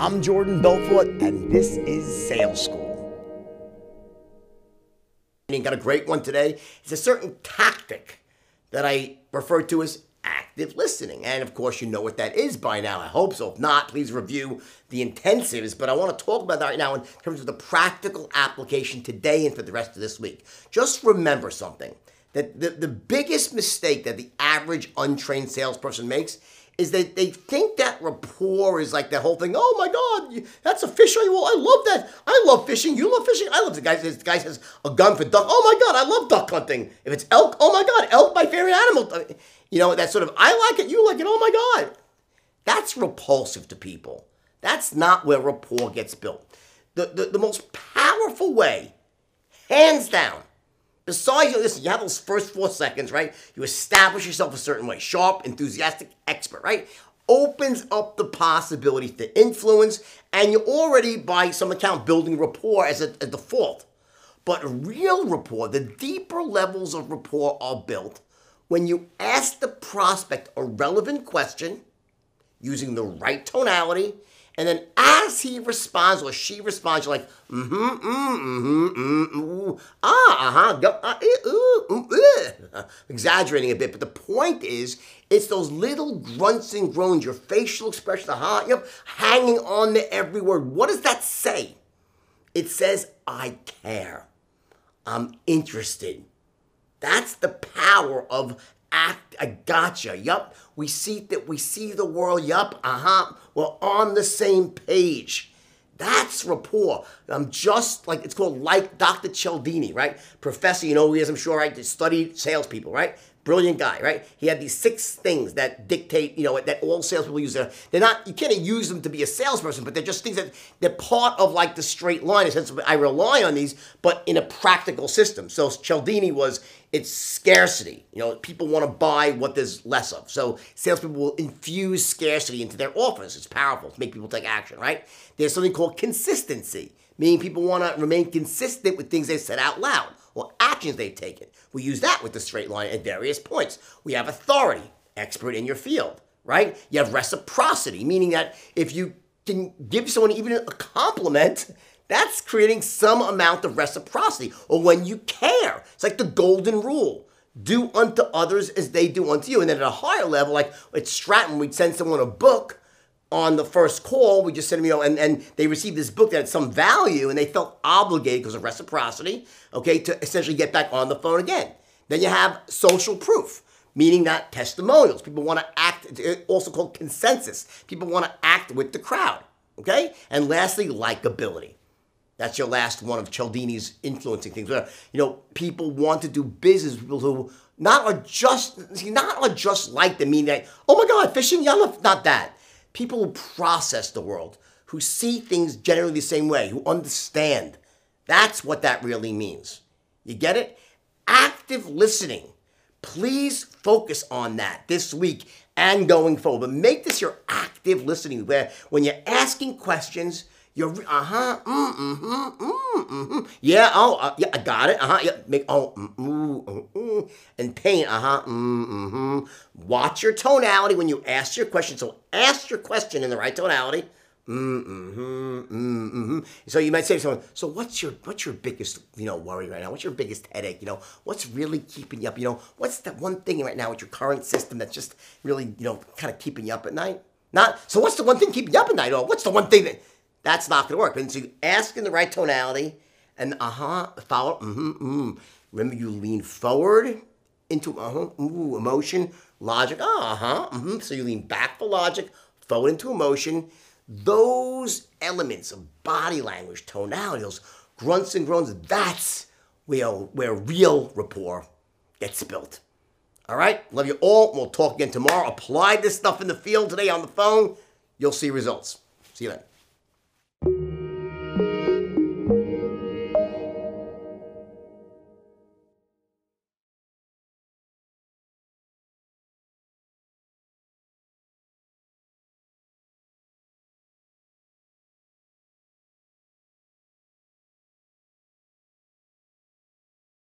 I'm Jordan Belfort, and this is Sales School. And got a great one today. It's a certain tactic that I refer to as active listening. And of course, you know what that is by now. I hope so. If not, please review the intensives. But I want to talk about that right now in terms of the practical application today and for the rest of this week. Just remember something that the, the biggest mistake that the average untrained salesperson makes is that they think that rapport is like that whole thing. Oh my God, that's a fish. Well, I love that. I love fishing. You love fishing. I love the guy. This guy has a gun for duck. Oh my God, I love duck hunting. If it's elk, oh my God, elk, my favorite animal. You know that sort of. I like it. You like it. Oh my God, that's repulsive to people. That's not where rapport gets built. The the, the most powerful way, hands down, Besides, you listen, you have those first four seconds, right? You establish yourself a certain way, sharp, enthusiastic, expert, right? Opens up the possibility to influence, and you're already, by some account, building rapport as a, a default. But real rapport, the deeper levels of rapport are built when you ask the prospect a relevant question using the right tonality and then as he responds or she responds, you're like, mm-hmm, mm-hmm, mm-hmm, ooh, ah, uh-huh, go, uh, ooh, ooh, uh. exaggerating a bit. But the point is, it's those little grunts and groans, your facial expression, uh-huh, yep, hanging on to every word. What does that say? It says, I care. I'm interested. That's the power of act I gotcha. Yup. We see that we see the world. Yup. Uh-huh. We're on the same page. That's rapport. I'm just like it's called like Dr. Cialdini, right? Professor, you know who he is, I'm sure, right? Studied salespeople, right? Brilliant guy, right? He had these six things that dictate, you know, that all salespeople use. They're not, you can't use them to be a salesperson, but they're just things that they're part of like the straight line. In sense, I rely on these, but in a practical system. So Cialdini was, it's scarcity. You know, people want to buy what there's less of. So salespeople will infuse scarcity into their offers. It's powerful to make people take action, right? There's something called consistency, meaning people want to remain consistent with things they said out loud or actions they've taken. We use that with the straight line at various points. We have authority, expert in your field, right? You have reciprocity, meaning that if you can give someone even a compliment, that's creating some amount of reciprocity. Or when you care, it's like the golden rule do unto others as they do unto you. And then at a higher level, like at Stratton, we'd send someone a book on the first call, we just sent them, you know, and, and they received this book that had some value and they felt obligated because of reciprocity, okay, to essentially get back on the phone again. Then you have social proof, meaning that testimonials. People want to act, also called consensus. People want to act with the crowd, okay? And lastly, likability. That's your last one of Cialdini's influencing things. You know, people want to do business with people who not are just, not are just like them, meaning that, oh my God, fishing, yeah, not that people who process the world, who see things generally the same way, who understand. That's what that really means. You get it? Active listening. Please focus on that this week and going forward. But make this your active listening, where when you're asking questions, uh huh, mm, mm-hmm, mm, mm-hmm. Yeah, oh, uh, yeah, I got it. Uh huh, yeah, make oh, mm, mm, mm, and pain. Uh huh, mm, mm-hmm. Watch your tonality when you ask your question. So ask your question in the right tonality. Mm-hmm, mm-hmm. So you might say to someone, "So what's your what's your biggest you know worry right now? What's your biggest headache? You know, what's really keeping you up? You know, what's that one thing right now with your current system that's just really you know kind of keeping you up at night? Not so. What's the one thing keeping you up at night? Or what's the one thing that that's not going to work. And so you ask in the right tonality and uh huh, follow, mm-hmm, mm. Remember, you lean forward into uh huh, ooh, emotion, logic, uh huh, mm-hmm. So you lean back for logic, forward into emotion. Those elements of body language, tonality, those grunts and groans, that's where, where real rapport gets built. All right, love you all. We'll talk again tomorrow. Apply this stuff in the field today on the phone. You'll see results. See you then.